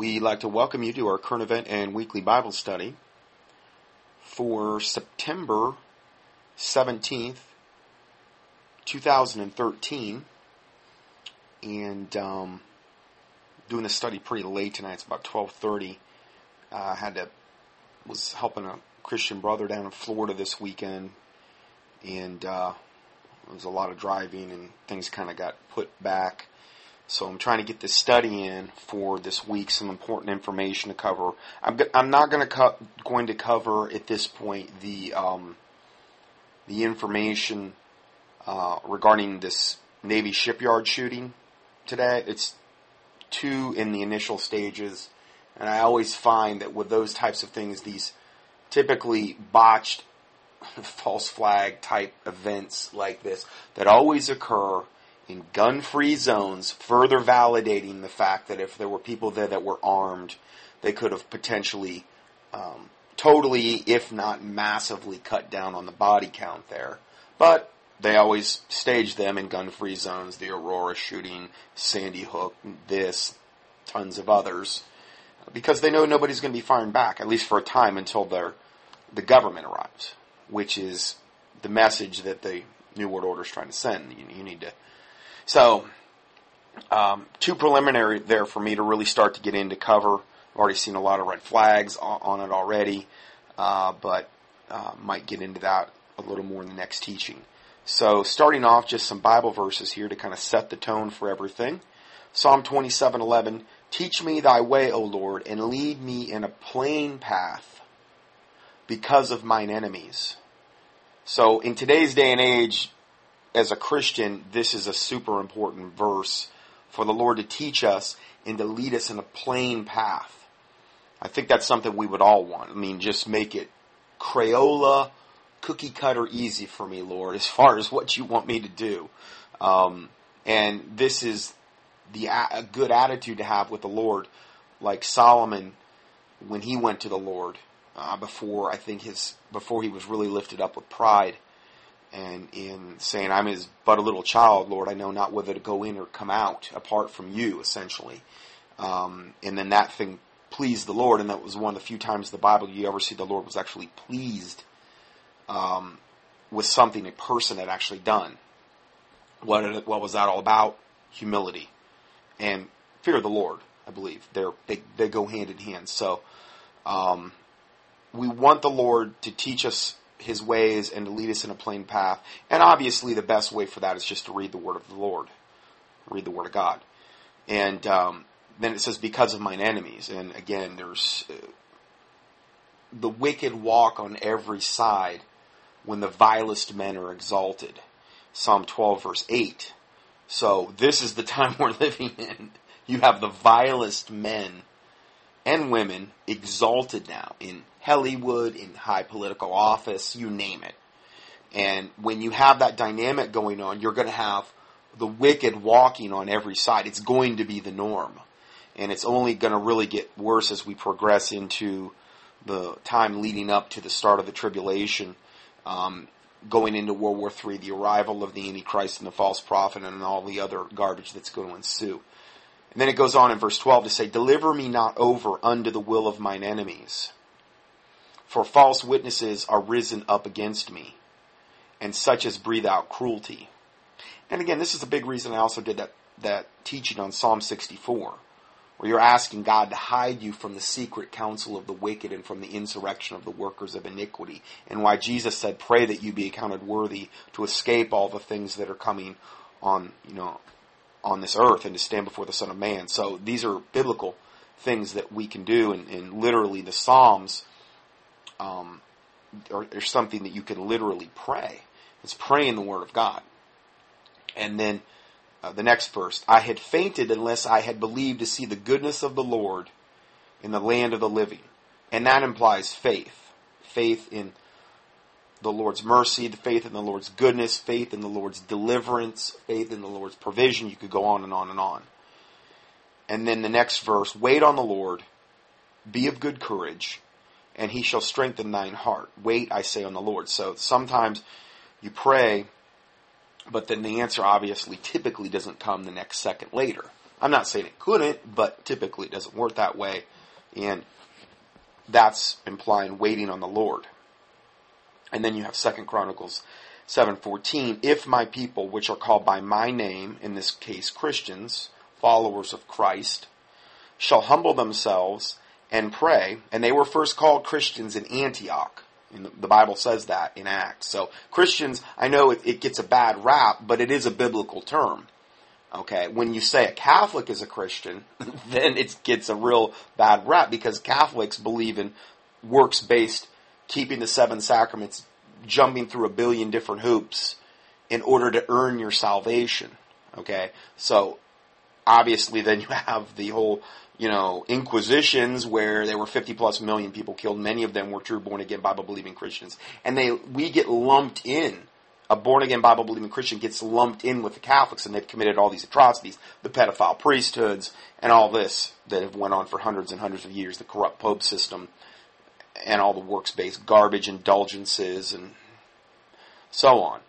We'd like to welcome you to our current event and weekly Bible study for September 17th, 2013. And um, doing the study pretty late tonight. It's about 12:30. I uh, had to was helping a Christian brother down in Florida this weekend, and uh, there was a lot of driving and things kind of got put back. So I'm trying to get this study in for this week, some important information to cover. I'm, I'm not going to co- going to cover at this point the um, the information uh, regarding this Navy shipyard shooting today. It's two in the initial stages, and I always find that with those types of things, these typically botched false flag type events like this that always occur in gun free zones, further validating the fact that if there were people there that were armed, they could have potentially um, totally, if not massively, cut down on the body count there. But they always stage them in gun free zones, the Aurora shooting, Sandy Hook, this, tons of others, because they know nobody's going to be firing back, at least for a time until the government arrives, which is the message that the New World Order is trying to send. You, you need to. So, um, too preliminary there for me to really start to get into cover. I've already seen a lot of red flags on, on it already, uh, but uh, might get into that a little more in the next teaching. So, starting off, just some Bible verses here to kind of set the tone for everything. Psalm 27:11, "Teach me thy way, O Lord, and lead me in a plain path because of mine enemies." So, in today's day and age, as a Christian, this is a super important verse for the Lord to teach us and to lead us in a plain path. I think that's something we would all want. I mean, just make it Crayola cookie cutter easy for me, Lord, as far as what you want me to do. Um, and this is the a good attitude to have with the Lord, like Solomon when he went to the Lord uh, before I think his before he was really lifted up with pride, and in saying, "I'm as but a little child, Lord. I know not whether to go in or come out apart from you." Essentially, um, and then that thing pleased the Lord, and that was one of the few times in the Bible you ever see the Lord was actually pleased um, with something a person had actually done. What what was that all about? Humility and fear of the Lord. I believe they're they they go hand in hand. So um, we want the Lord to teach us His ways and to lead us in a plain path. And obviously, the best way for that is just to read the Word of the Lord, read the Word of God. And um, then it says, "Because of mine enemies." And again, there's uh, the wicked walk on every side when the vilest men are exalted. Psalm 12 verse 8. So this is the time we're living in. You have the vilest men and women exalted now in Hollywood, in high political office, you name it. And when you have that dynamic going on, you're going to have the wicked walking on every side. It's going to be the norm. And it's only going to really get worse as we progress into the time leading up to the start of the tribulation um, going into World War III, the arrival of the Antichrist and the false prophet, and all the other garbage that's going to ensue. And then it goes on in verse 12 to say, Deliver me not over unto the will of mine enemies, for false witnesses are risen up against me, and such as breathe out cruelty. And again, this is a big reason I also did that, that teaching on Psalm 64 where you're asking God to hide you from the secret counsel of the wicked and from the insurrection of the workers of iniquity. And why Jesus said, pray that you be accounted worthy to escape all the things that are coming on, you know, on this earth and to stand before the Son of Man. So these are biblical things that we can do and, and literally the Psalms, um, are, are something that you can literally pray. It's praying the Word of God. And then, uh, the next verse, I had fainted unless I had believed to see the goodness of the Lord in the land of the living. And that implies faith. Faith in the Lord's mercy, the faith in the Lord's goodness, faith in the Lord's deliverance, faith in the Lord's provision. You could go on and on and on. And then the next verse, wait on the Lord, be of good courage, and he shall strengthen thine heart. Wait, I say, on the Lord. So sometimes you pray but then the answer obviously typically doesn't come the next second later. I'm not saying it couldn't, but typically it doesn't work that way. And that's implying waiting on the Lord. And then you have Second Chronicles 7:14, if my people which are called by my name, in this case Christians, followers of Christ, shall humble themselves and pray, and they were first called Christians in Antioch. And the Bible says that in Acts. So Christians, I know it, it gets a bad rap, but it is a biblical term. Okay, when you say a Catholic is a Christian, then it gets a real bad rap because Catholics believe in works based, keeping the seven sacraments, jumping through a billion different hoops in order to earn your salvation. Okay, so obviously then you have the whole, you know, inquisitions where there were 50 plus million people killed. Many of them were true born again Bible believing Christians. And they, we get lumped in a born again Bible believing Christian gets lumped in with the Catholics and they've committed all these atrocities, the pedophile priesthoods and all this that have went on for hundreds and hundreds of years, the corrupt pope system and all the works based garbage indulgences and so on.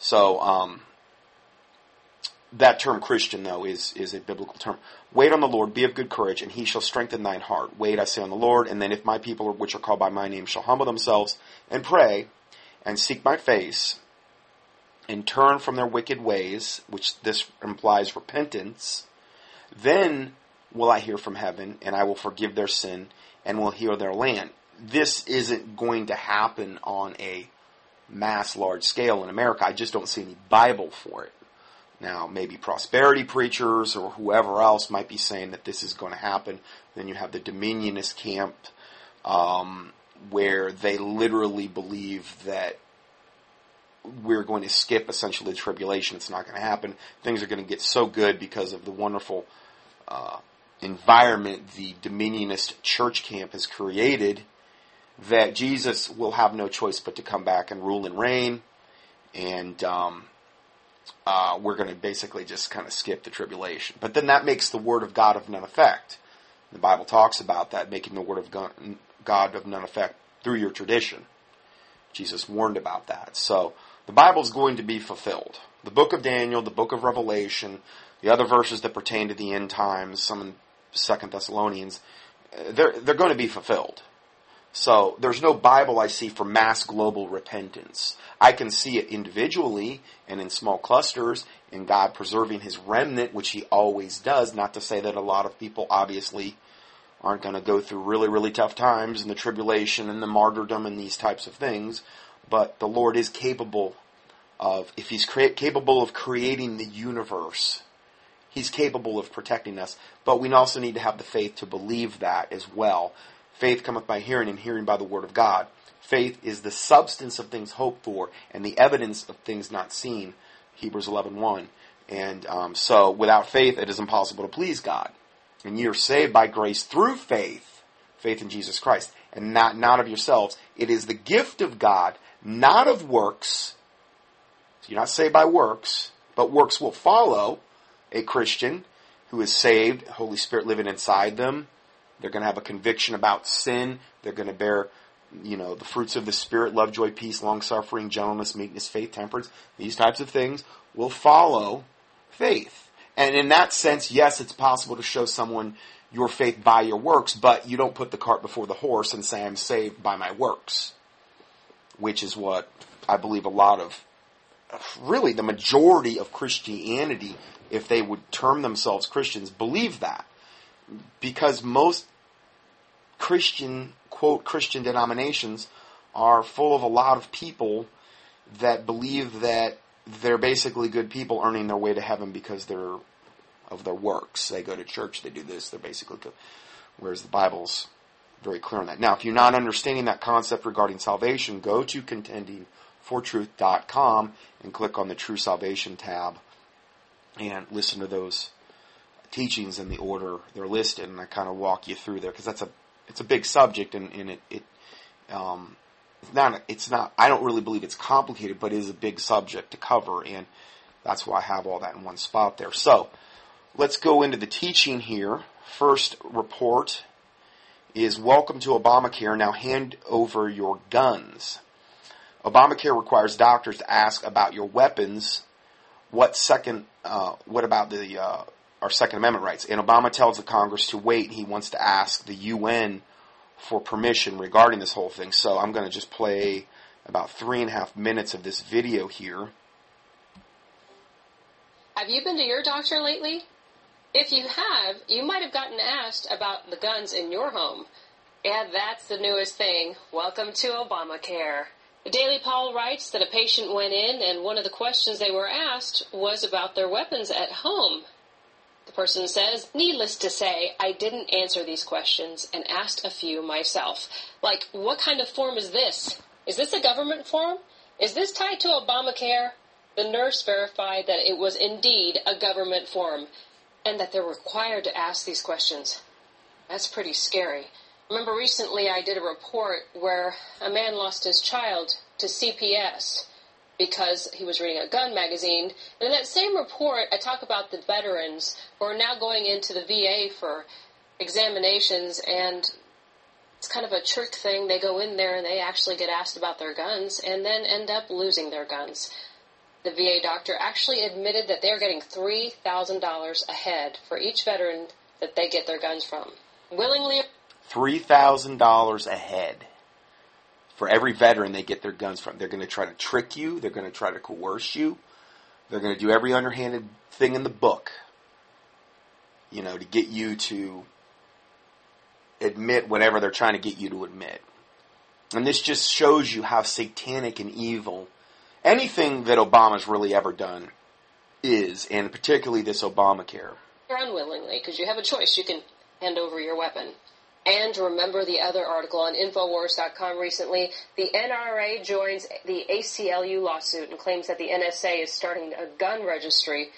So, um, that term Christian though is, is a biblical term. Wait on the Lord, be of good courage, and he shall strengthen thine heart. Wait, I say, on the Lord, and then if my people which are called by my name shall humble themselves and pray and seek my face and turn from their wicked ways, which this implies repentance, then will I hear from heaven, and I will forgive their sin, and will heal their land. This isn't going to happen on a mass large scale in America. I just don't see any Bible for it. Now, maybe prosperity preachers or whoever else might be saying that this is going to happen. Then you have the Dominionist camp, um, where they literally believe that we're going to skip essentially the tribulation. It's not going to happen. Things are going to get so good because of the wonderful uh, environment the Dominionist church camp has created that Jesus will have no choice but to come back and rule and reign. And um, uh, we're going to basically just kind of skip the tribulation. But then that makes the word of God of none effect. The Bible talks about that, making the word of God of none effect through your tradition. Jesus warned about that. So the Bible is going to be fulfilled. The book of Daniel, the book of Revelation, the other verses that pertain to the end times, some in Second Thessalonians, they're they're going to be fulfilled. So there's no Bible I see for mass global repentance. I can see it individually and in small clusters in God preserving his remnant, which he always does. Not to say that a lot of people obviously aren't going to go through really, really tough times and the tribulation and the martyrdom and these types of things but the Lord is capable of, if He's capable of creating the universe, He's capable of protecting us. But we also need to have the faith to believe that as well. Faith cometh by hearing, and hearing by the Word of God. Faith is the substance of things hoped for, and the evidence of things not seen. Hebrews 11.1. And um, so, without faith, it is impossible to please God. And you're saved by grace through faith, faith in Jesus Christ, and not, not of yourselves. It is the gift of God, not of works. So you're not saved by works, but works will follow a Christian who is saved, Holy Spirit living inside them. They're going to have a conviction about sin. They're going to bear, you know, the fruits of the Spirit, love, joy, peace, long suffering, gentleness, meekness, faith, temperance. These types of things will follow faith. And in that sense, yes, it's possible to show someone your faith by your works, but you don't put the cart before the horse and say, I'm saved by my works which is what I believe a lot of, really the majority of Christianity, if they would term themselves Christians, believe that. Because most Christian, quote, Christian denominations are full of a lot of people that believe that they're basically good people earning their way to heaven because they're of their works. They go to church, they do this, they're basically good. Whereas the Bible's very clear on that. Now, if you're not understanding that concept regarding salvation, go to contendingfortruth.com and click on the True Salvation tab and listen to those teachings in the order they're listed, and I kind of walk you through there because that's a it's a big subject, and, and it it um, it's not it's not I don't really believe it's complicated, but it is a big subject to cover, and that's why I have all that in one spot there. So let's go into the teaching here. First report is welcome to Obamacare. Now hand over your guns. Obamacare requires doctors to ask about your weapons. What second? Uh, what about the uh, our Second Amendment rights. And Obama tells the Congress to wait. He wants to ask the UN for permission regarding this whole thing. So I'm going to just play about three and a half minutes of this video here. Have you been to your doctor lately? If you have, you might have gotten asked about the guns in your home. And that's the newest thing. Welcome to Obamacare. The Daily Paul writes that a patient went in and one of the questions they were asked was about their weapons at home. The person says, needless to say, I didn't answer these questions and asked a few myself. Like, what kind of form is this? Is this a government form? Is this tied to Obamacare? The nurse verified that it was indeed a government form and that they're required to ask these questions. That's pretty scary. Remember recently I did a report where a man lost his child to CPS because he was reading a gun magazine. And in that same report, I talk about the veterans who are now going into the VA for examinations, and it's kind of a trick thing. They go in there and they actually get asked about their guns and then end up losing their guns. The VA doctor actually admitted that they're getting $3,000 ahead for each veteran that they get their guns from. Willingly $3,000 a head for every veteran they get their guns from. They're going to try to trick you. They're going to try to coerce you. They're going to do every underhanded thing in the book, you know, to get you to admit whatever they're trying to get you to admit. And this just shows you how satanic and evil anything that Obama's really ever done is, and particularly this Obamacare. Unwillingly, because you have a choice. You can hand over your weapon. And remember the other article on Infowars.com recently. The NRA joins the ACLU lawsuit and claims that the NSA is starting a gun registry.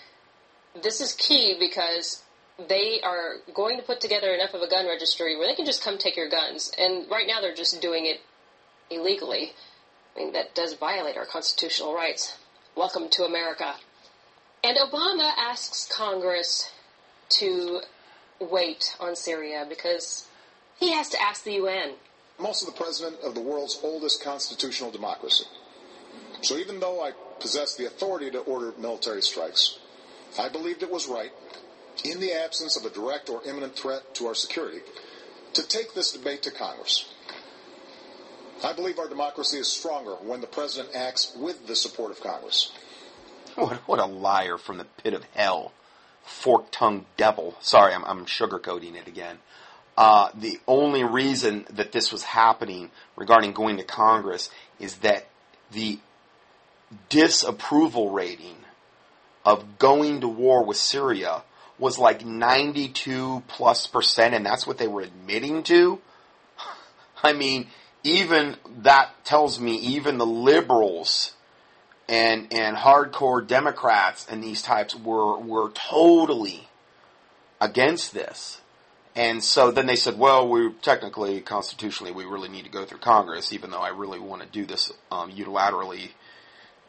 This is key because they are going to put together enough of a gun registry where they can just come take your guns. And right now they're just doing it illegally. I mean, that does violate our constitutional rights. Welcome to America. And Obama asks Congress to wait on Syria because he has to ask the UN. I'm also the president of the world's oldest constitutional democracy. So even though I possess the authority to order military strikes, I believed it was right, in the absence of a direct or imminent threat to our security, to take this debate to Congress. I believe our democracy is stronger when the president acts with the support of Congress. What, what a liar from the pit of hell. Fork tongued devil. Sorry, I'm, I'm sugarcoating it again. Uh, the only reason that this was happening regarding going to Congress is that the disapproval rating of going to war with Syria was like 92 plus percent, and that's what they were admitting to. I mean, even that tells me even the liberals and and hardcore Democrats and these types were were totally against this. And so then they said, well, we technically, constitutionally, we really need to go through Congress, even though I really want to do this um, unilaterally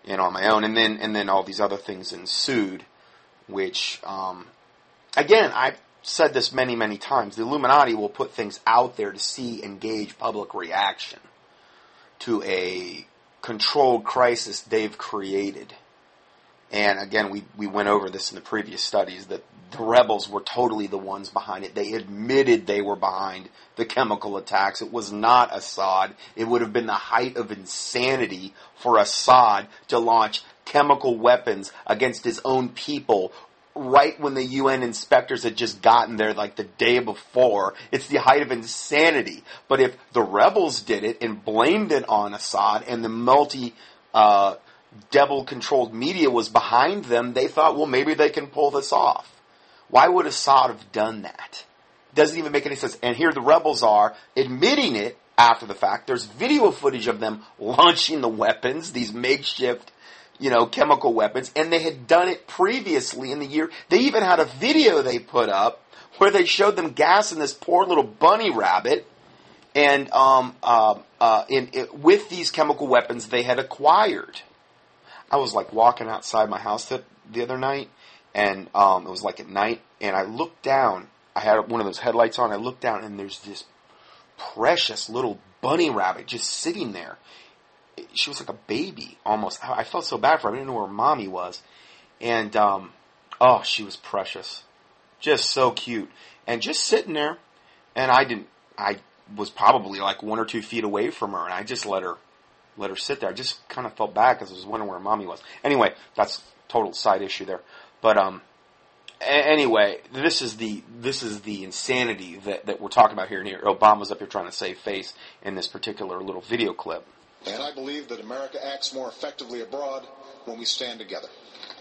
and on my own. And then and then all these other things ensued, which um, again, I've said this many many times. The Illuminati will put things out there to see and gauge public reaction to a controlled crisis they've created. And again, we, we went over this in the previous studies that the rebels were totally the ones behind it. They admitted they were behind the chemical attacks. It was not Assad. It would have been the height of insanity for Assad to launch chemical weapons against his own people right when the UN inspectors had just gotten there like the day before. It's the height of insanity. But if the rebels did it and blamed it on Assad and the multi, uh, devil controlled media was behind them, they thought, well, maybe they can pull this off. Why would Assad have done that? Doesn't even make any sense. And here the rebels are admitting it after the fact. There's video footage of them launching the weapons, these makeshift, you know, chemical weapons, and they had done it previously in the year. They even had a video they put up where they showed them gassing this poor little bunny rabbit, and um, uh, uh, in, it, with these chemical weapons they had acquired. I was like walking outside my house the, the other night, and um, it was like at night, and I looked down. I had one of those headlights on. I looked down, and there's this precious little bunny rabbit just sitting there. She was like a baby almost. I felt so bad for her. I didn't know where mommy was, and um, oh, she was precious. just so cute, and just sitting there, and I didn't. I was probably like one or two feet away from her, and I just let her let her sit there. I just kind of felt bad because I was wondering where mommy was. Anyway, that's total side issue there. But um, a- anyway, this is the this is the insanity that, that we're talking about here. And here, Obama's up here trying to save face in this particular little video clip. And I believe that America acts more effectively abroad when we stand together.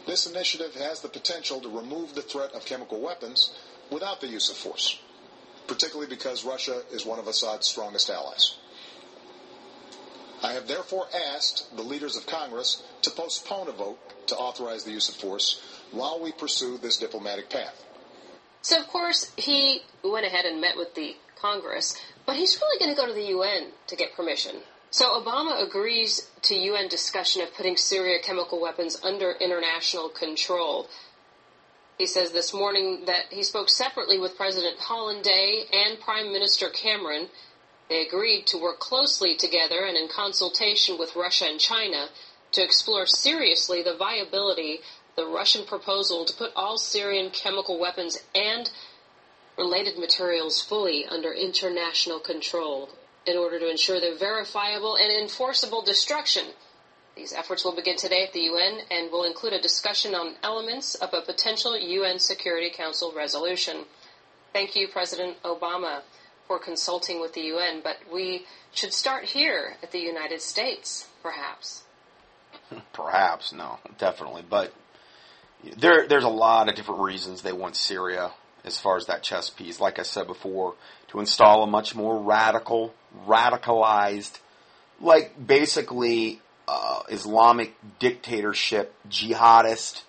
This initiative has the potential to remove the threat of chemical weapons without the use of force, particularly because Russia is one of Assad's strongest allies. I have therefore asked the leaders of Congress to postpone a vote to authorize the use of force while we pursue this diplomatic path. So, of course, he went ahead and met with the Congress, but he's really going to go to the UN to get permission. So, Obama agrees to UN discussion of putting Syria chemical weapons under international control. He says this morning that he spoke separately with President Hollande and Prime Minister Cameron. They agreed to work closely together and in consultation with Russia and China to explore seriously the viability of the Russian proposal to put all Syrian chemical weapons and related materials fully under international control in order to ensure their verifiable and enforceable destruction. These efforts will begin today at the UN and will include a discussion on elements of a potential UN Security Council resolution. Thank you, President Obama, for consulting with the UN, but we should start here at the United States, perhaps. Perhaps, no, definitely. But there, there's a lot of different reasons they want Syria as far as that chess piece. Like I said before, to install a much more radical, radicalized, like basically uh, Islamic dictatorship, jihadist,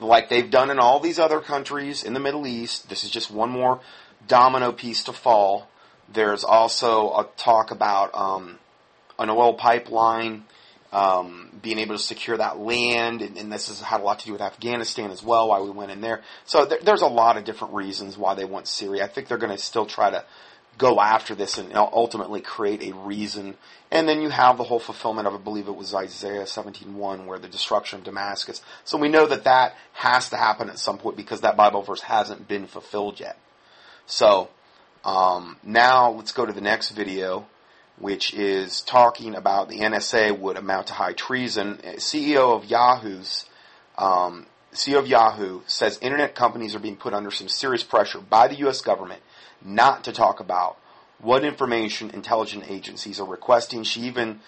like they've done in all these other countries in the Middle East. This is just one more domino piece to fall. There's also a talk about um, an oil pipeline um, being able to secure that land, and, and, this has had a lot to do with Afghanistan as well, why we went in there. So there, there's a lot of different reasons why they want Syria. I think they're going to still try to go after this and ultimately create a reason. And then you have the whole fulfillment of, I believe it was Isaiah 17.1, where the destruction of Damascus. So we know that that has to happen at some point because that Bible verse hasn't been fulfilled yet. So um, now let's go to the next video which is talking about the NSA would amount to high treason. CEO of Yahoo's um, CEO of Yahoo says internet companies are being put under some serious pressure by the U.S. government not to talk about what information intelligence agencies are requesting. She even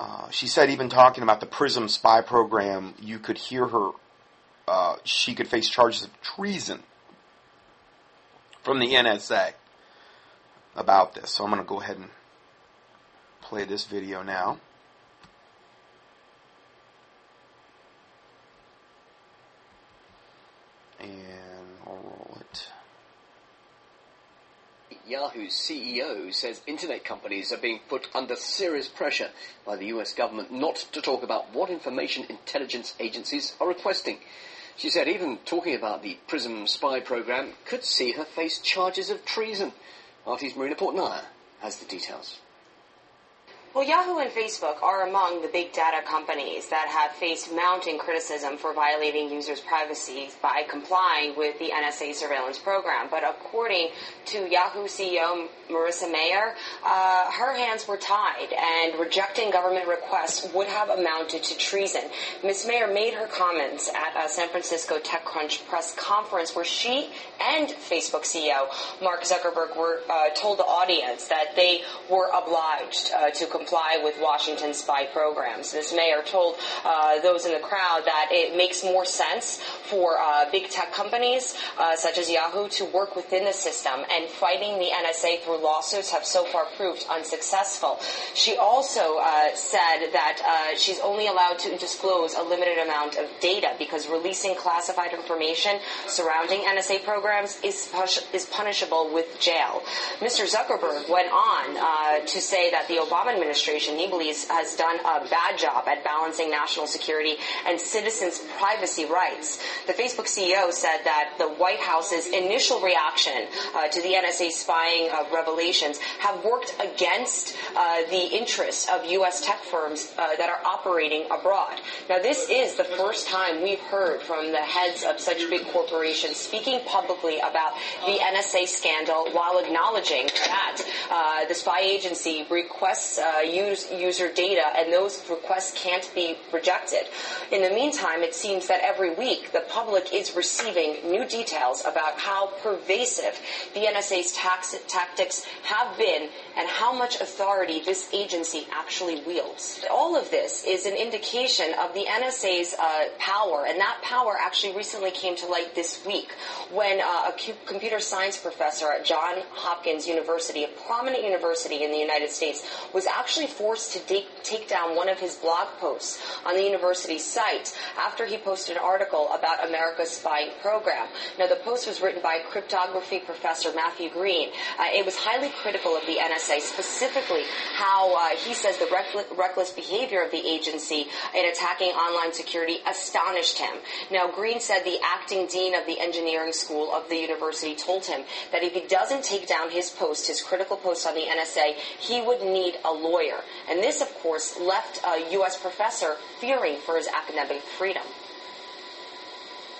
uh, she said even talking about the PRISM spy program, you could hear her. Uh, she could face charges of treason from the NSA about this. So I'm going to go ahead and play this video now. And I'll roll it. Yahoo's CEO says internet companies are being put under serious pressure by the US government not to talk about what information intelligence agencies are requesting. She said even talking about the PRISM spy program could see her face charges of treason. RT's Marina Portnaya has the details. Well, Yahoo and Facebook are among the big data companies that have faced mounting criticism for violating users' privacy by complying with the NSA surveillance program. But according to Yahoo CEO Marissa Mayer, uh, her hands were tied, and rejecting government requests would have amounted to treason. Ms. Mayer made her comments at a San Francisco TechCrunch press conference where she and Facebook CEO Mark Zuckerberg were uh, told the audience that they were obliged uh, to comply comply with Washington's spy programs. Ms. Mayer told uh, those in the crowd that it makes more sense for uh, big tech companies uh, such as Yahoo to work within the system, and fighting the NSA through lawsuits have so far proved unsuccessful. She also uh, said that uh, she's only allowed to disclose a limited amount of data because releasing classified information surrounding NSA programs is, is punishable with jail. Mr. Zuckerberg went on uh, to say that the Obama administration administration, he believes, has done a bad job at balancing national security and citizens' privacy rights. The Facebook CEO said that the White House's initial reaction uh, to the NSA spying uh, revelations have worked against uh, the interests of U.S. tech firms uh, that are operating abroad. Now, this is the first time we've heard from the heads of such big corporations speaking publicly about the NSA scandal while acknowledging that uh, the spy agency requests uh, use, user data and those requests can't be rejected. In the meantime, it seems that every week the public is receiving new details about how pervasive the NSA's tax, tactics have been and how much authority this agency actually wields. All of this is an indication of the NSA's uh, power, and that power actually recently came to light this week when uh, a computer science professor at Johns Hopkins University, a prominent university in the United States, was actually forced to take, take down one of his blog posts on the university's site after he posted an article about America's spying program. Now, the post was written by cryptography professor Matthew Green. Uh, it was highly critical of the NSA, specifically how uh, he says the reckless behavior of the agency in attacking online security astonished him. Now, Green said the acting dean of the engineering school of the university told him that if he doesn't take down his post, his critical post on the NSA, he would need a lawyer. And this, of course, left a U.S. professor fearing for his academic freedom.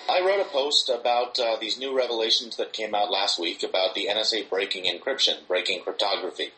I wrote a post about uh, these new revelations that came out last week about the NSA breaking encryption, breaking cryptography.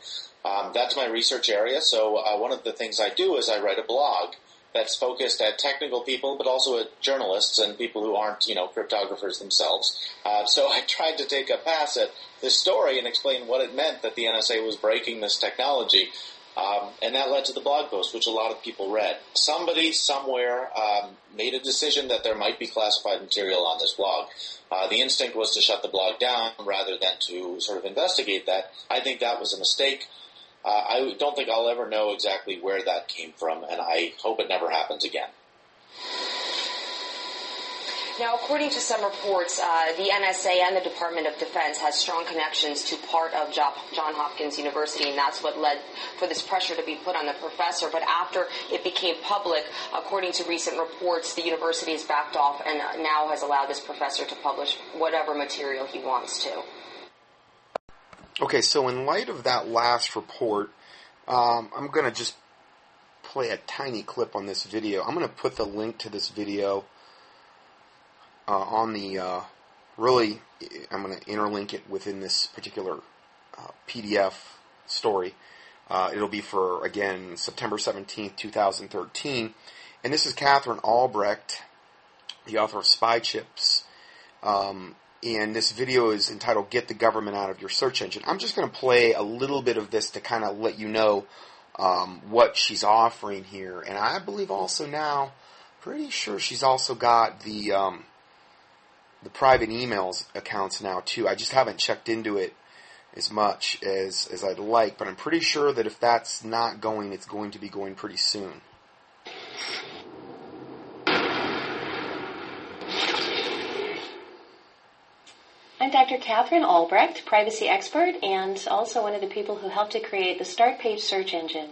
Um, that's my research area, so uh, one of the things I do is I write a blog that's focused at technical people, but also at journalists and people who aren't, you know, cryptographers themselves. Uh, so I tried to take a pass at this story and explain what it meant that the NSA was breaking this technology. Um, and that led to the blog post, which a lot of people read. Somebody somewhere um, made a decision that there might be classified material on this blog. Uh, the instinct was to shut the blog down rather than to sort of investigate that. I think that was a mistake. Uh, I don't think I'll ever know exactly where that came from, and I hope it never happens again. Now, according to some reports, uh, the NSA and the Department of Defense has strong connections to part of John Hopkins University, and that's what led for this pressure to be put on the professor. But after it became public, according to recent reports, the university has backed off and now has allowed this professor to publish whatever material he wants to. Okay, so in light of that last report, um, I'm going to just play a tiny clip on this video. I'm going to put the link to this video uh, on the, uh, really, I'm going to interlink it within this particular uh, PDF story. Uh, it'll be for, again, September 17th, 2013. And this is Katherine Albrecht, the author of Spy Chips. Um, and this video is entitled Get the Government Out of Your Search Engine. I'm just going to play a little bit of this to kind of let you know um, what she's offering here. And I believe also now, pretty sure she's also got the um, the private emails accounts now too. I just haven't checked into it as much as, as I'd like, but I'm pretty sure that if that's not going, it's going to be going pretty soon. I'm Dr. Katherine Albrecht, privacy expert, and also one of the people who helped to create the Start Page search engine.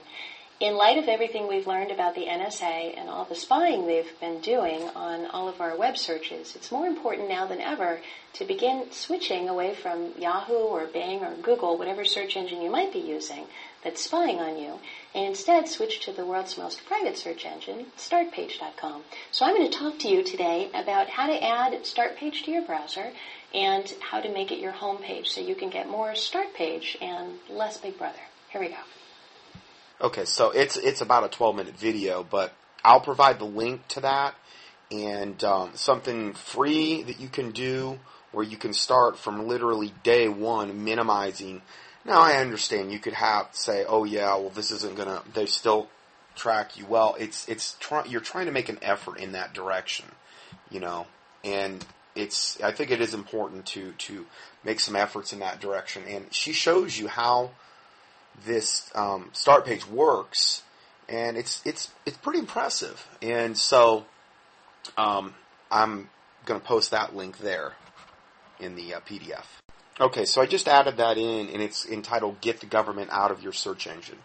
In light of everything we've learned about the NSA and all the spying they've been doing on all of our web searches, it's more important now than ever to begin switching away from Yahoo or Bing or Google, whatever search engine you might be using that's spying on you, and instead switch to the world's most private search engine, startpage.com. So I'm going to talk to you today about how to add Startpage to your browser and how to make it your home page so you can get more startpage and less Big Brother. Here we go. Okay, so it's it's about a 12 minute video, but I'll provide the link to that and um, something free that you can do where you can start from literally day one minimizing. Now I understand you could have say, oh yeah, well this isn't gonna. They still track you well. It's it's try, you're trying to make an effort in that direction, you know, and it's I think it is important to to make some efforts in that direction. And she shows you how this um, start page works, and it's it's it's pretty impressive. And so um, I'm going to post that link there in the uh, PDF. Okay, so I just added that in, and it's entitled "Get the Government Out of Your Search Engine."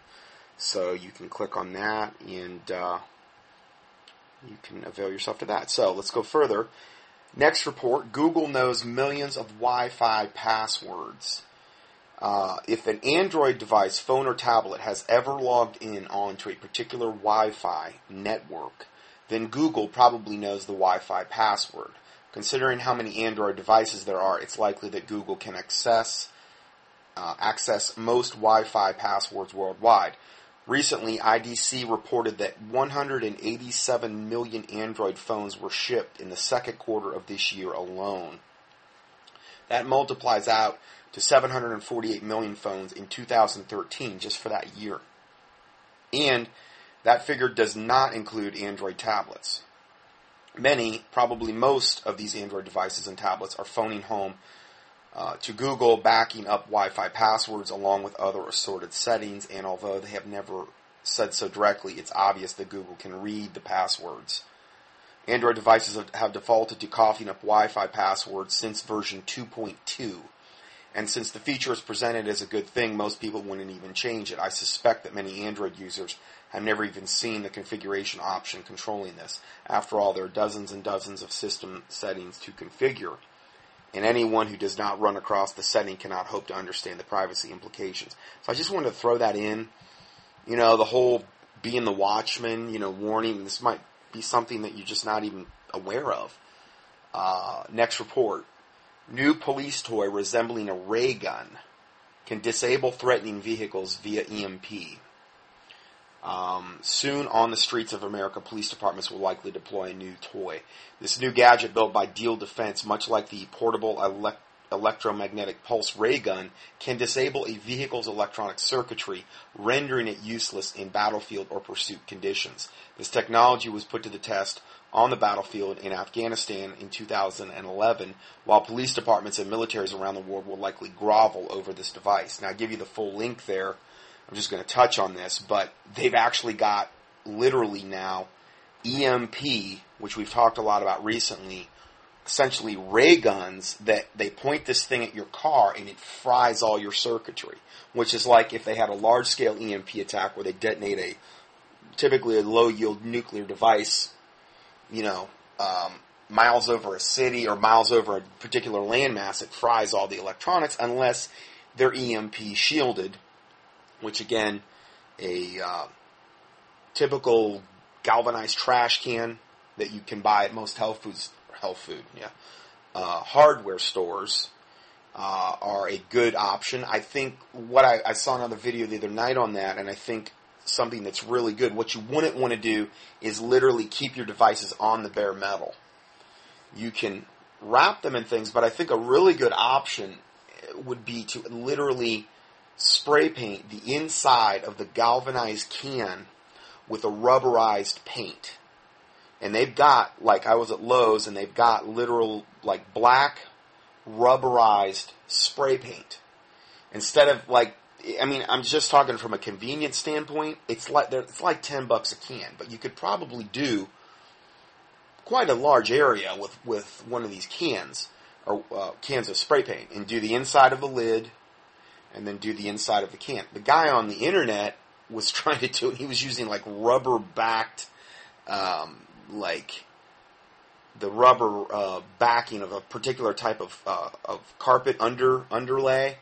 So you can click on that and uh, you can avail yourself to that. So let's go further. Next report Google knows millions of Wi Fi passwords. Uh, if an Android device, phone, or tablet has ever logged in onto a particular Wi Fi network, then Google probably knows the Wi Fi password. Considering how many Android devices there are, it's likely that Google can access uh, access most Wi-Fi passwords worldwide. Recently, IDC reported that 187 million Android phones were shipped in the second quarter of this year alone. That multiplies out to 748 million phones in 2013 just for that year. And that figure does not include Android tablets. Many, probably most of these Android devices and tablets are phoning home uh, to Google backing up Wi-Fi passwords along with other assorted settings. And although they have never said so directly, it's obvious that Google can read the passwords. Android devices have, defaulted to coughing up Wi-Fi passwords since version 2.2. And since the feature is presented as a good thing, most people wouldn't even change it. I suspect that many Android users have never even seen the configuration option controlling this. After all, there are dozens and dozens of system settings to configure and anyone who does not run across the setting cannot hope to understand the privacy implications. So I just wanted to throw that in. You know, the whole being the watchman, you know, warning, this might be something that you're just not even aware of. Uh, next report. New police toy resembling a ray gun can disable threatening vehicles via EMP. Um, soon on the streets of America, police departments will likely deploy a new toy. This new gadget built by Diehl Defense, much like the portable elect- electromagnetic pulse ray gun, can disable a vehicle's electronic circuitry, rendering it useless in battlefield or pursuit conditions. This technology was put to the test on the battlefield in Afghanistan in 2011, while police departments and militaries around the world will likely grovel over this device. Now, I give you the full link there I'm just going to touch on this, but they've actually got literally now EMP, which we've talked a lot about recently, essentially ray guns that they point this thing at your car and it fries all your circuitry, which is like if they had a large scale EMP attack where they detonate a typically a low yield nuclear device, you know, um, miles over a city or miles over a particular landmass, it fries all the electronics unless they're EMP shielded which again, a uh, typical galvanized trash can that you can buy at most health foods, health food, yeah, uh, hardware stores uh, are a good option. I think what I, I saw another video the other night on that, and I think something that's really good. What you wouldn't want to do is literally keep your devices on the bare metal. You can wrap them in things, but I think a really good option eh, would be to literally spray paint the inside of the galvanized can with a rubberized paint. And they've got, like I was at Lowe's, and they've got literal, like black rubberized spray paint. Instead of like, I mean, I'm just talking from a convenience standpoint. It's like it's like ten bucks a can, but you could probably do quite a large area with with one of these cans or uh, cans of spray paint, and do the inside of the lid, and then do the inside of the can. The guy on the internet was trying to do it. He was using like rubber backed, um, like the rubber uh, backing of a particular type of uh, of carpet under underlay.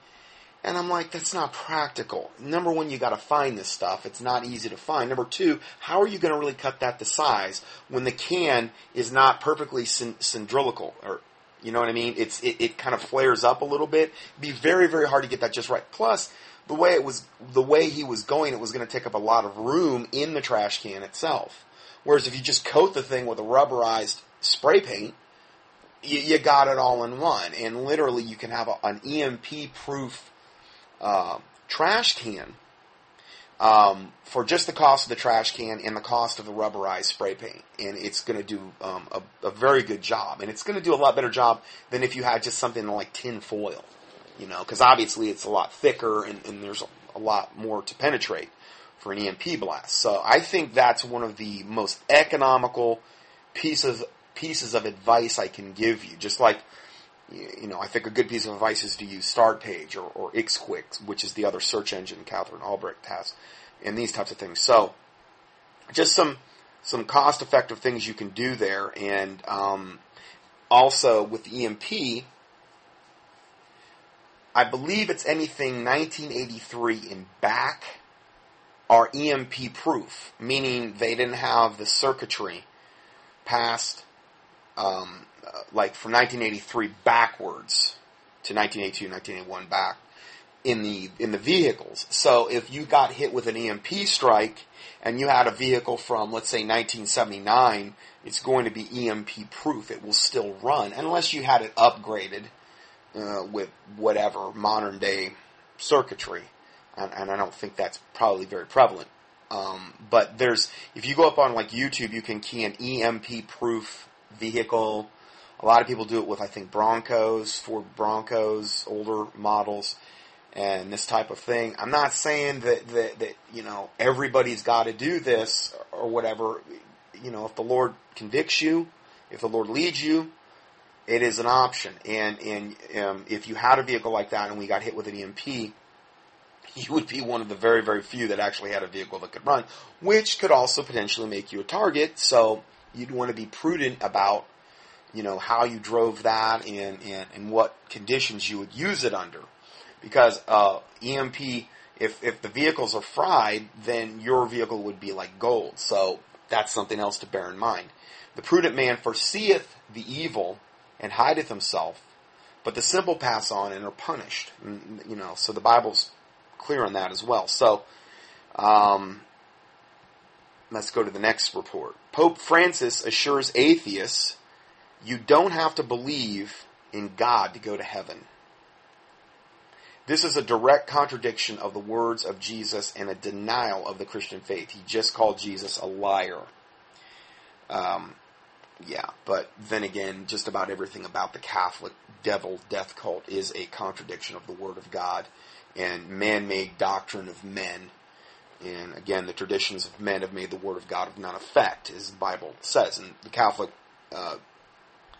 And I'm like, that's not practical. Number one, you got to find this stuff. It's not easy to find. Number two, how are you to really cut that to size when the can is not perfectly cylindrical or you know what I mean? It's it, it kind of flares up a little bit. It'd be very very hard to get that just right. Plus, the way it was, the way he was going, it was going to take up a lot of room in the trash can itself. Whereas if you just coat the thing with a rubberized spray paint, you, you got it all in one. And literally, you can have a, an EMP proof uh, trash can um, for just the cost of the trash can and the cost of the rubberized spray paint. And it's going to do um, a, a, very good job. And it's going to do a lot better job than if you had just something like tin foil, you know, because obviously it's a lot thicker and, and there's a, a, lot more to penetrate for an EMP blast. So I think that's one of the most economical pieces pieces of advice I can give you. Just like you, know, I think a good piece of advice is to use Startpage or, or Ixquick, which is the other search engine Katherine Albrecht has, and these types of things. So, just some some cost effective things you can do there, and um, also with EMP, I believe it's anything 1983 in back are EMP proof, meaning they didn't have the circuitry past, um, uh, like from 1983 backwards to 1982, 1981 back in the in the vehicles. So if you got hit with an EMP strike and you had a vehicle from let's say 1979, it's going to be EMP proof. It will still run unless you had it upgraded uh, with whatever modern day circuitry and, and I don't think that's probably very prevalent. Um, but there's, if you go up on like YouTube, you can key an EMP proof vehicle. A lot of people do it with, I think, Broncos, Ford Broncos, older models, and this type of thing. I'm not saying that, that, that you know, everybody's got to do this or whatever. You know, if the Lord convicts you, if the Lord leads you, it is an option. And, and, um, if you had a vehicle like that and we got hit with an EMP, you would be one of the very, very few that actually had a vehicle that could run, which could also potentially make you a target. So you'd want to be prudent about, you know, how you drove that and, and, and what conditions you would use it under. Because uh, EMP, if, if the vehicles are fried, then your vehicle would be like gold. So that's something else to bear in mind. The prudent man foreseeth the evil and hideth himself, but the simple pass on and are punished. You know, so the Bible's clear on that as well. So, um, let's go to the next report. Pope Francis assures atheists you don't have to believe in God to go to heaven. This is a direct contradiction of the words of Jesus and a denial of the Christian faith. He just called Jesus a liar. Um, yeah, but then again, just about everything about the Catholic devil death cult is a contradiction of the Word of God and man-made doctrine of men. And again, the traditions of men have made the word of God of none effect, as the Bible says. And the Catholic uh,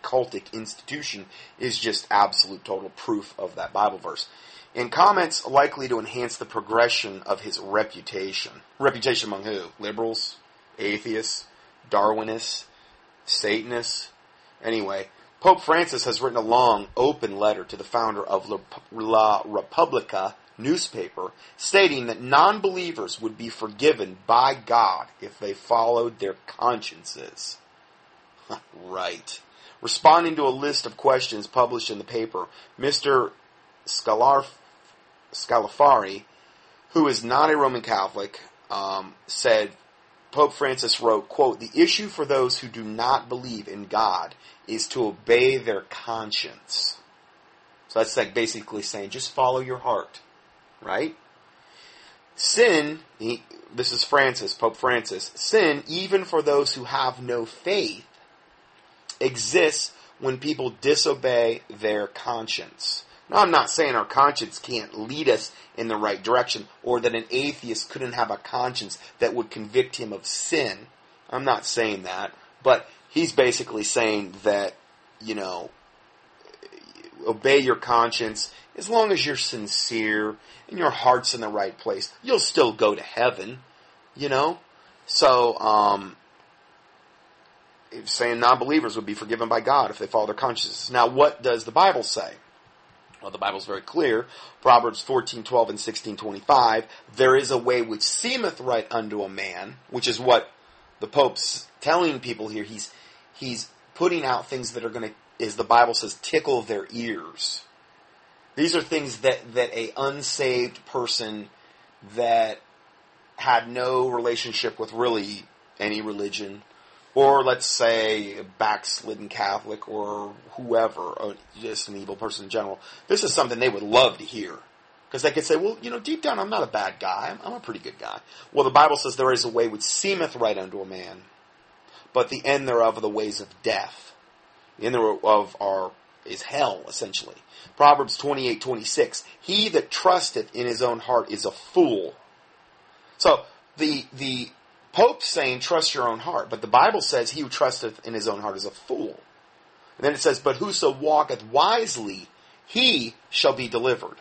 cultic institution is just absolute total proof of that Bible verse. In comments likely to enhance the progression of his reputation. Reputation among who? Liberals? Atheists? Darwinists? Satanists? Anyway, Pope Francis has written a long, open letter to the founder of La Repubblica newspaper stating that non believers would be forgiven by God if they followed their consciences. right. Responding to a list of questions published in the paper, Mr. Scalarf- Scalafari, who is not a Roman Catholic, um, said Pope Francis wrote, quote, the issue for those who do not believe in God is to obey their conscience. So that's like basically saying just follow your heart right? Sin, he, this is Francis, Pope Francis, sin, even for those who have no faith, exists when people disobey their conscience. Now, I'm not saying our conscience can't lead us in the right direction or that an atheist couldn't have a conscience that would convict him of sin. I'm not saying that. But he's basically saying that, you know, obey your conscience as long as you're sincere and your heart's in the right place, you'll still go to heaven, you know? So, um, saying non-believers would be forgiven by God if they follow their consciences. Now, what does the Bible say? Well, the Bible's very clear. Proverbs 14, 12, and 16, 25. There is a way which seemeth right unto a man, which is what the Pope's telling people here. He's, he's putting out things that are going to, as the Bible says, tickle their ears. These are things that, that a unsaved person that had no relationship with really any religion, or let's say a backslidden Catholic or whoever, or just an evil person in general. This is something they would love to hear. Because they could say, well, you know, deep down I'm not a bad guy. I'm, I'm a pretty good guy. Well, the Bible says there is a way which seemeth right unto a man, but the end thereof are the ways of death. The end thereof are is hell, essentially. Proverbs 28, 26. He that trusteth in his own heart is a fool. So, the, the Pope's saying trust your own heart, but the Bible says he who trusteth in his own heart is a fool. And then it says, But whoso walketh wisely, he shall be delivered.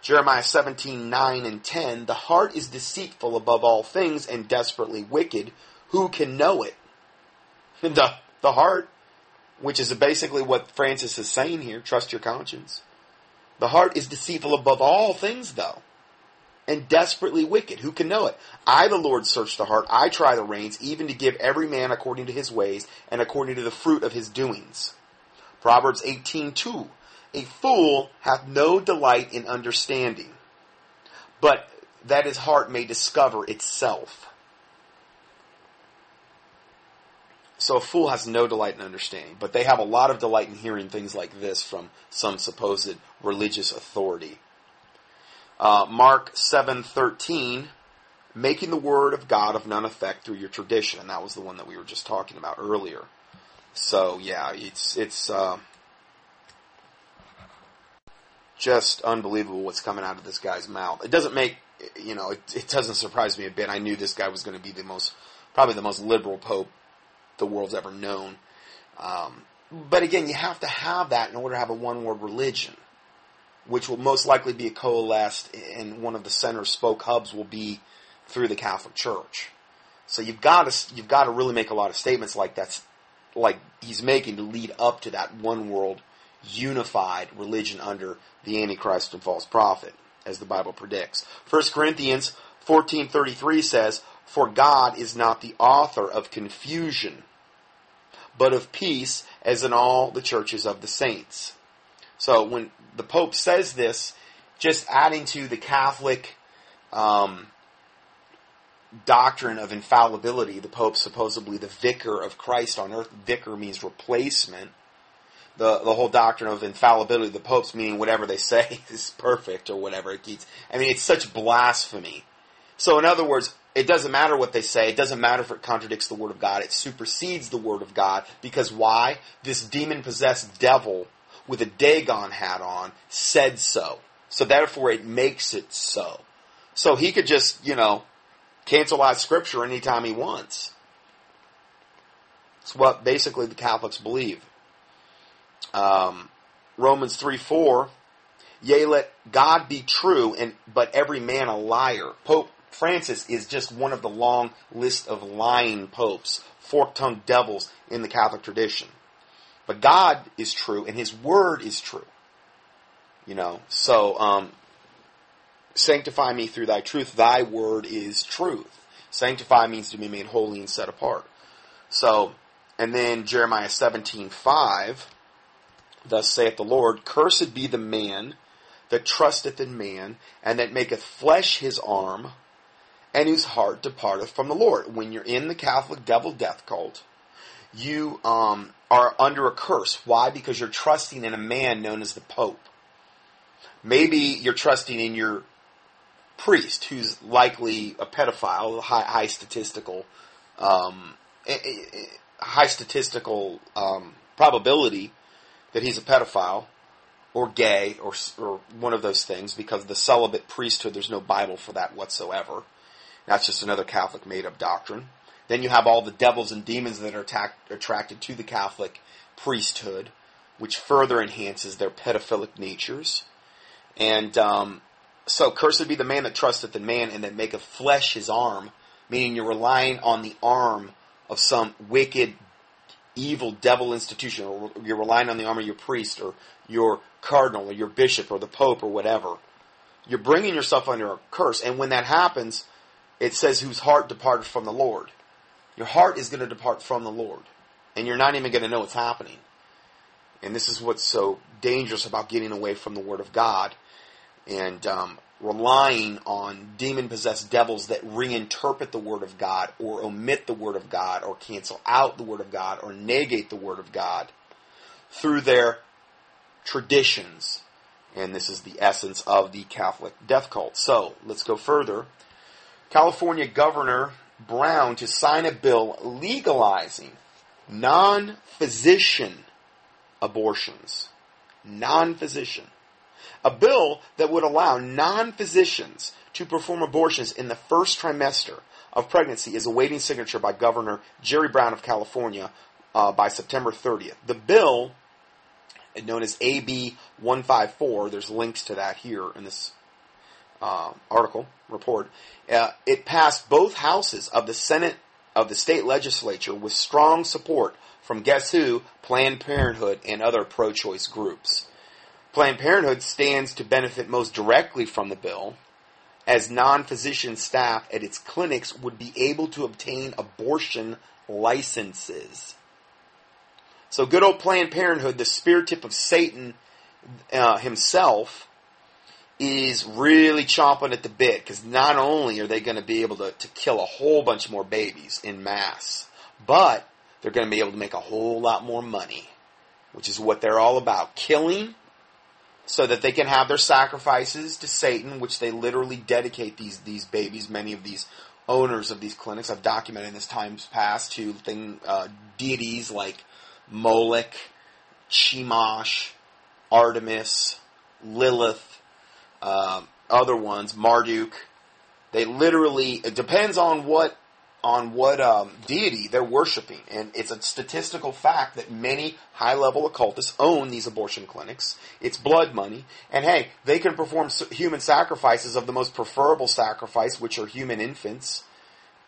Jeremiah 17, 9 and 10, the heart is deceitful above all things and desperately wicked. Who can know it? The, the heart, which is basically what Francis is saying here, trust your conscience. The heart is deceitful above all things, though, and desperately wicked. Who can know it? I, the Lord, search the heart. I try the reins, even to give every man according to his ways and according to the fruit of his doings. Proverbs 18:2. A fool hath no delight in understanding, but that his heart may discover itself. So a fool has no delight in understanding, but they have a lot of delight in hearing things like this from some supposed religious authority. Uh, Mark seven thirteen, making the word of God of none effect through your tradition, and that was the one that we were just talking about earlier. So yeah, it's it's uh, just unbelievable what's coming out of this guy's mouth. It doesn't make you know it, it doesn't surprise me a bit. I knew this guy was going to be the most probably the most liberal pope the world's ever known. Um, but again, you have to have that in order to have a one world religion, which will most likely be a coalesced, and one of the center spoke hubs will be through the Catholic Church. So you've got to you've got to really make a lot of statements like that's like he's making to lead up to that one world unified religion under the Antichrist and false prophet, as the Bible predicts. 1 Corinthians 14.33 says, For God is not the author of confusion, but of peace, as in all the churches of the saints. So when the Pope says this, just adding to the Catholic um, doctrine of infallibility, the Pope supposedly the vicar of Christ on earth. Vicar means replacement. The the whole doctrine of infallibility, the Pope's meaning whatever they say is perfect or whatever it keeps. I mean, it's such blasphemy. So in other words, it doesn't matter what they say. It doesn't matter if it contradicts the Word of God. It supersedes the Word of God. Because why? This demon possessed devil with a Dagon hat on said so. So therefore it makes it so. So he could just, you know, cancel out Scripture anytime he wants. It's what basically the Catholics believe. Um, Romans 3 4, yea, let God be true, and but every man a liar. Pope Francis is just one of the long list of lying popes, fork-tongued devils in the Catholic tradition. But God is true, and His Word is true. You know, so um, sanctify me through Thy truth. Thy Word is truth. Sanctify means to be made holy and set apart. So, and then Jeremiah seventeen five. Thus saith the Lord, Cursed be the man that trusteth in man, and that maketh flesh his arm, and whose heart departeth from the Lord. When you're in the Catholic devil death cult, you um, are under a curse. Why? Because you're trusting in a man known as the Pope. Maybe you're trusting in your priest, who's likely a pedophile, high, high statistical, um, high statistical um, probability that he's a pedophile or gay or, or one of those things because the celibate priesthood, there's no Bible for that whatsoever. That's just another Catholic made up doctrine. Then you have all the devils and demons that are attracted to the Catholic priesthood, which further enhances their pedophilic natures. And um, so, cursed be the man that trusteth in man and that maketh flesh his arm, meaning you're relying on the arm of some wicked, evil devil institution, or you're relying on the arm of your priest or your cardinal or your bishop or the pope or whatever. You're bringing yourself under a curse, and when that happens, it says, whose heart departed from the Lord. Your heart is going to depart from the Lord. And you're not even going to know what's happening. And this is what's so dangerous about getting away from the Word of God and um, relying on demon possessed devils that reinterpret the Word of God or omit the Word of God or cancel out the Word of God or negate the Word of God through their traditions. And this is the essence of the Catholic death cult. So let's go further. California Governor Brown to sign a bill legalizing non physician abortions. Non physician. A bill that would allow non physicians to perform abortions in the first trimester of pregnancy is awaiting signature by Governor Jerry Brown of California uh, by September 30th. The bill, known as AB 154, there's links to that here in this uh, article report. Uh, it passed both houses of the Senate of the state legislature with strong support from guess who? Planned Parenthood and other pro-choice groups. Planned Parenthood stands to benefit most directly from the bill, as non-physician staff at its clinics would be able to obtain abortion licenses. So good old Planned Parenthood, the spear tip of Satan uh, himself, is really chomping at the bit because not only are they going to be able to, to kill a whole bunch more babies in mass, but they're going to be able to make a whole lot more money, which is what they're all about. Killing so that they can have their sacrifices to Satan, which they literally dedicate these, these babies, many of these owners of these clinics. I've documented in this times past to thing, uh, deities like Moloch, Chemosh, Artemis, Lilith, uh, other ones, Marduk. They literally, it depends on what on what um, deity they're worshiping. And it's a statistical fact that many high level occultists own these abortion clinics. It's blood money. And hey, they can perform human sacrifices of the most preferable sacrifice, which are human infants,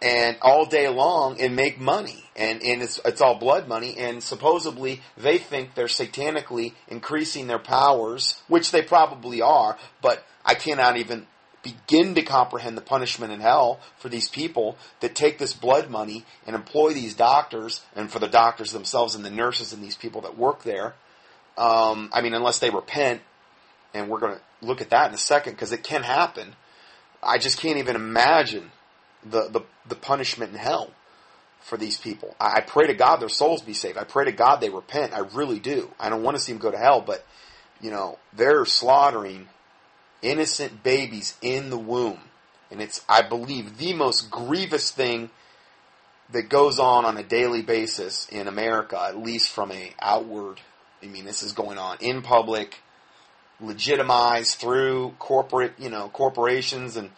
and all day long and make money. And, and it's, it's all blood money. And supposedly they think they're satanically increasing their powers, which they probably are, but I cannot even begin to comprehend the punishment in hell for these people that take this blood money and employ these doctors, and for the doctors themselves and the nurses and these people that work there. Um, I mean, unless they repent, and we're going to look at that in a second because it can happen. I just can't even imagine the, the, the punishment in hell for these people. I, I pray to God their souls be saved. I pray to God they repent. I really do. I don't want to see them go to hell, but you know they're slaughtering innocent babies in the womb. And it's, I believe, the most grievous thing that goes on on a daily basis in America, at least from a outward. I mean, this is going on in public, legitimized through corporate, you know, corporations and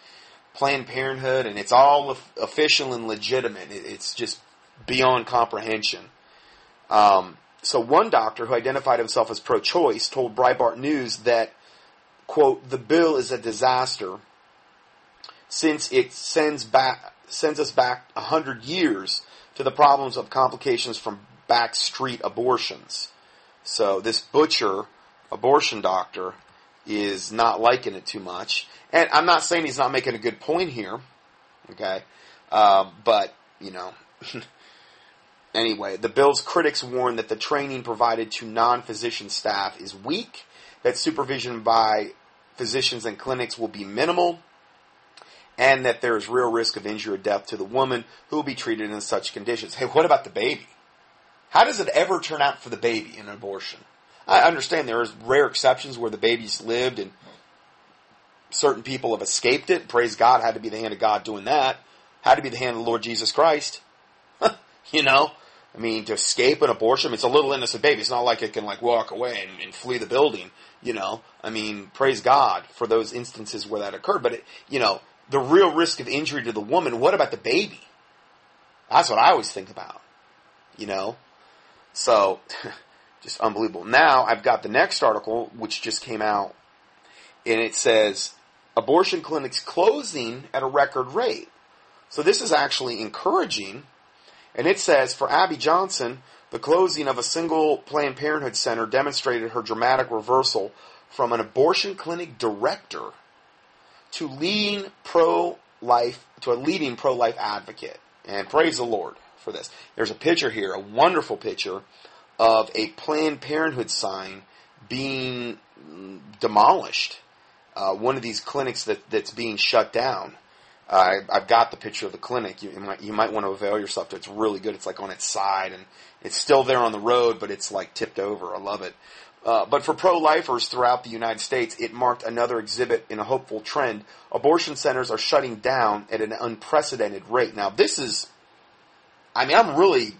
Planned Parenthood, and it's all official and legitimate. It's just beyond comprehension. Um, so one doctor who identified himself as pro-choice told Breitbart News that quote, the bill is a disaster since it sends back sends us back a hundred years to the problems of complications from backstreet abortions. So this butcher abortion doctor is not liking it too much. And I'm not saying he's not making a good point here, okay? Um, but, you know, anyway, the bill's critics warn that the training provided to non-physician staff is weak, that supervision by physicians and clinics will be minimal, and that there is real risk of injury or death to the woman who will be treated in such conditions. Hey, what about the baby? How does it ever turn out for the baby in an abortion? I understand there are rare exceptions where the babies lived and certain people have escaped it. Praise God, had to be the hand of God doing that. Had to be the hand of the Lord Jesus Christ. you know, I mean, to escape an abortion, it's a little innocent baby. It's not like it can like walk away and, and flee the building. You know, I mean, praise God for those instances where that occurred. But, it, you know, the real risk of injury to the woman, what about the baby? That's what I always think about. You know? So, just unbelievable. Now, I've got the next article, which just came out, and it says, abortion clinics closing at a record rate. So this is actually encouraging. And it says, for Abby Johnson, the closing of a single Planned Parenthood center demonstrated her dramatic reversal from an abortion clinic director to leading pro-life to a leading pro-life advocate. And praise the Lord for this. There's a picture here, a wonderful picture of a Planned Parenthood sign being demolished. Uh, one of these clinics that, that's being shut down. Uh, I, have got the picture of the clinic. You, you, might, you might want to avail yourself to it. It's really good. It's like on its side and it's still there on the road, but it's like tipped over. I love it. Uh, but for pro-lifers throughout the United States, it marked another exhibit in a hopeful trend. Abortion centers are shutting down at an unprecedented rate. Now, this is, I mean, I'm really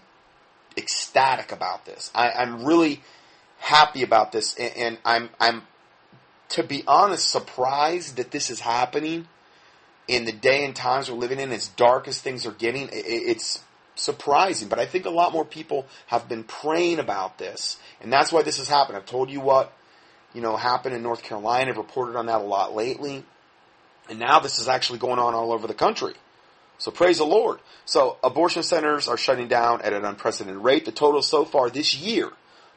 ecstatic about this. I, am really happy about this, and, and I'm, I'm, to be honest, surprised that this is happening in the day and times we're living in, as dark as things are getting, it, it's surprising, but I think a lot more people have been praying about this, and that's why this has happened. I've told you what, you know, happened in North Carolina. I've reported on that a lot lately, and now this is actually going on all over the country. So praise the Lord. So abortion centers are shutting down at an unprecedented rate. The total so far this year,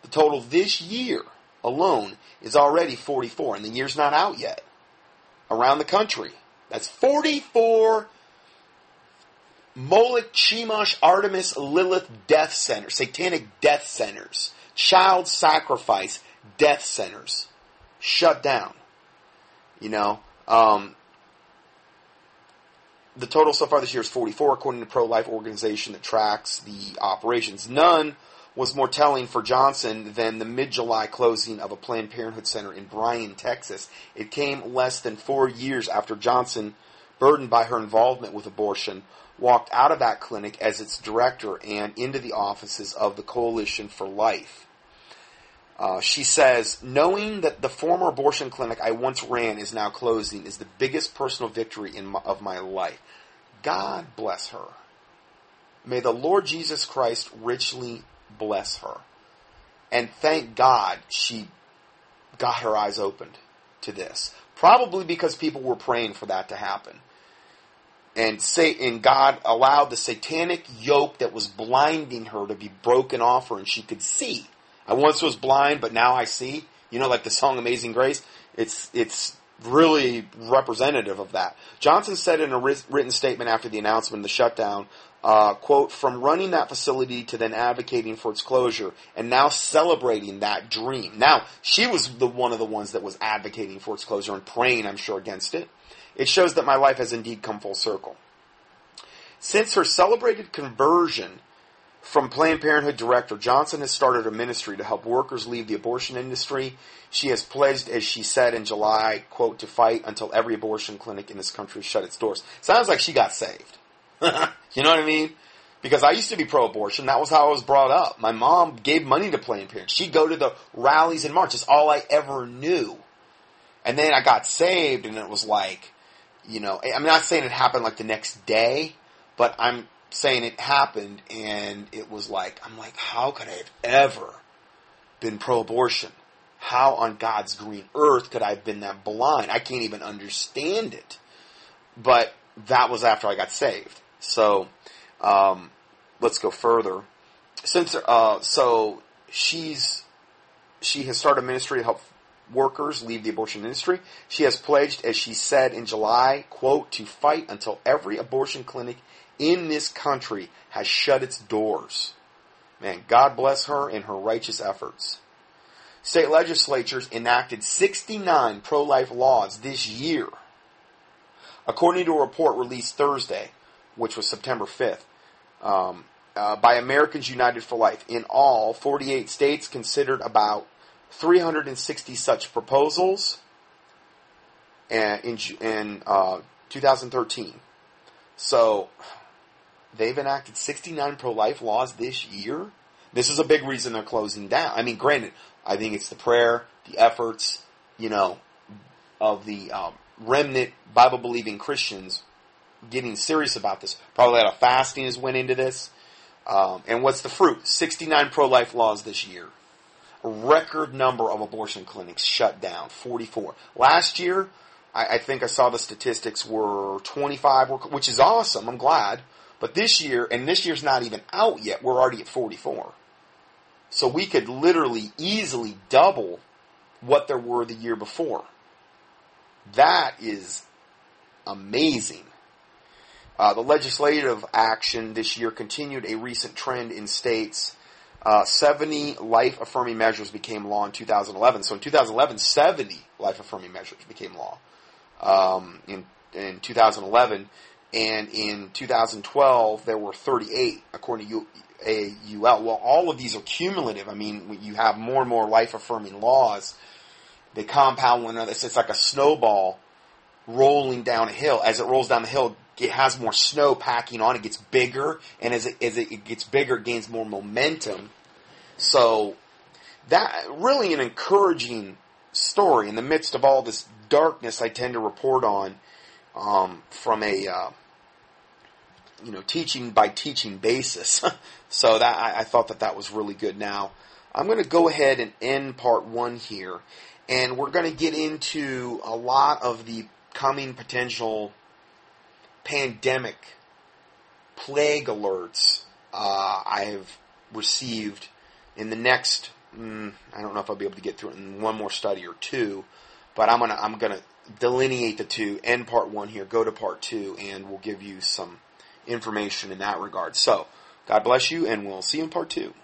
the total this year alone is already 44, and the year's not out yet. Around the country, that's 44 Moloch, Chemosh, Artemis, Lilith death centers, satanic death centers, child sacrifice death centers shut down. You know, um, the total so far this year is 44, according to pro-life organization that tracks the operations. None was more telling for Johnson than the mid-July closing of a Planned Parenthood center in Bryan, Texas. It came less than four years after Johnson, burdened by her involvement with abortion, walked out of that clinic as its director and into the offices of the Coalition for Life. Uh, she says, knowing that the former abortion clinic I once ran is now closing is the biggest personal victory my, of my life. God bless her. May the Lord Jesus Christ richly bless her. And thank God she got her eyes opened to this. Probably because people were praying for that to happen and say and God allowed the satanic yoke that was blinding her to be broken off her and she could see. I once was blind, but now I see. You know, like the song Amazing Grace. It's it's really representative of that. Johnson said in a written statement after the announcement of the shutdown, uh, quote, from running that facility to then advocating for its closure and now celebrating that dream. Now, she was the one of the ones that was advocating for its closure and praying, I'm sure, against it. It shows that my life has indeed come full circle. Since her celebrated conversion from Planned Parenthood director, Johnson has started a ministry to help workers leave the abortion industry. She has pledged, as she said in July, quote, to fight until every abortion clinic in this country shut its doors. Sounds like she got saved. you know what I mean? Because I used to be pro-abortion. That was how I was brought up. My mom gave money to Planned Parenthood. She'd go to the rallies and marches. all I ever knew. And then I got saved and it was like, you know, I'm not saying it happened like the next day, but I'm saying it happened and it was like, I'm like, how could I have ever been pro-abortion? How on God's green earth could I have been that blind? I can't even understand it. But that was after I got saved. So, um, let's go further. Since, uh, so she's, she has started a ministry to help workers leave the abortion industry. She has pledged, as she said in July, quote, to fight until every abortion clinic in this country has shut its doors. Man, God bless her and her righteous efforts. State legislatures enacted 69 pro-life laws this year. According to a report released Thursday, which was September 5th, um, uh, by Americans United for Life. In all, 48 states considered about 360 such proposals in, in uh, 2013. So they've enacted 69 pro-life laws this year. This is a big reason they're closing down. I mean, granted, I think it's the prayer, the efforts, you know, of the um, remnant Bible-believing Christians getting serious about this. Probably a lot of fasting has went into this. Um, and what's the fruit? 69 pro-life laws this year record number of abortion clinics shut down, 44. Last year, I, I think I saw the statistics were 25, which is awesome. I'm glad. But this year, and this year's not even out yet, we're already at 44. So we could literally easily double what there were the year before. That is amazing. Uh, the legislative action this year continued a recent trend in states uh, 70 life affirming measures became law in 2011. So in 2011, 70 life affirming measures became law. Um, in, in 2011. And in 2012, there were 38, according to AUL. Well, all of these are cumulative. I mean, you have more and more life affirming laws. They compound one another. It's, like a snowball rolling down a hill. As it rolls down the hill, it has more snow packing on. It gets bigger, and as it, as it gets bigger, it gains more momentum. So that really an encouraging story in the midst of all this darkness I tend to report on um, from a uh, you know, teaching by teaching basis. so that I, I thought that that was really good. Now, I'm going to go ahead and end part one here, and we're going to get into a lot of the coming potential pandemic plague alerts uh, I have received in the next. Mm, I don't know if I'll be able to get through it in one more study or two, but I'm gonna I'm gonna delineate the two. End part one here. Go to part two, and we'll give you some information in that regard. So, God bless you, and we'll see you in part two.